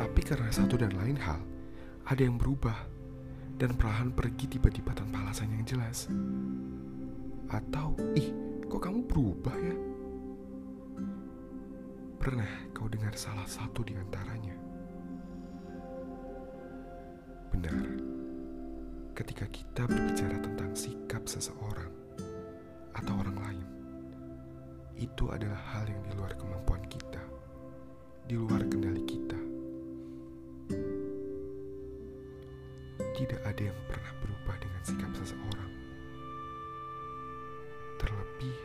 Tapi karena satu dan lain hal, ada yang berubah dan perlahan pergi tiba-tiba tanpa alasan yang jelas. Atau, ih, kok kamu berubah ya? Pernah kau dengar salah satu di antaranya? Benar, ketika kita berbicara tentang sikap seseorang atau orang lain, itu adalah hal yang di luar kemampuan kita, Tidak ada yang pernah berubah dengan sikap seseorang, terlebih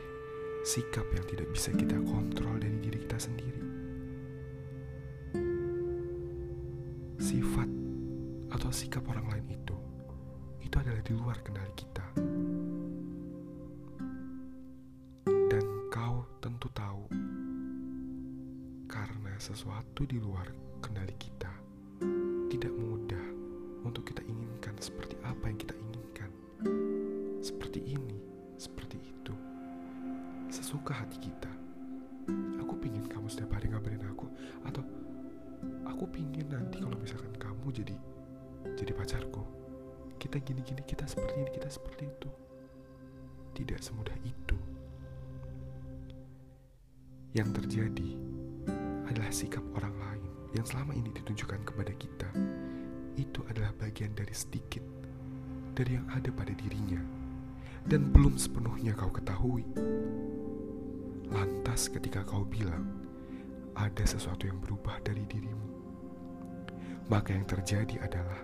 sikap yang tidak bisa kita kontrol dari diri kita sendiri. Sifat atau sikap orang lain itu, itu adalah di luar kendali kita. Dan kau tentu tahu, karena sesuatu di luar kendali kita Seperti ini, seperti itu. Sesuka hati kita. Aku pingin kamu setiap hari ngabarin aku, atau aku pingin nanti kalau misalkan kamu jadi jadi pacarku. Kita gini-gini, kita seperti ini, kita seperti itu. Tidak semudah itu. Yang terjadi adalah sikap orang lain yang selama ini ditunjukkan kepada kita. Itu adalah bagian dari sedikit dari yang ada pada dirinya dan belum sepenuhnya kau ketahui. Lantas ketika kau bilang ada sesuatu yang berubah dari dirimu, maka yang terjadi adalah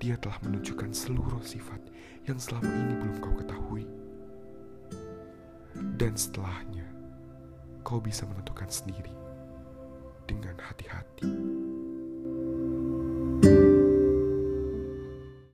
dia telah menunjukkan seluruh sifat yang selama ini belum kau ketahui. Dan setelahnya, kau bisa menentukan sendiri dengan hati-hati.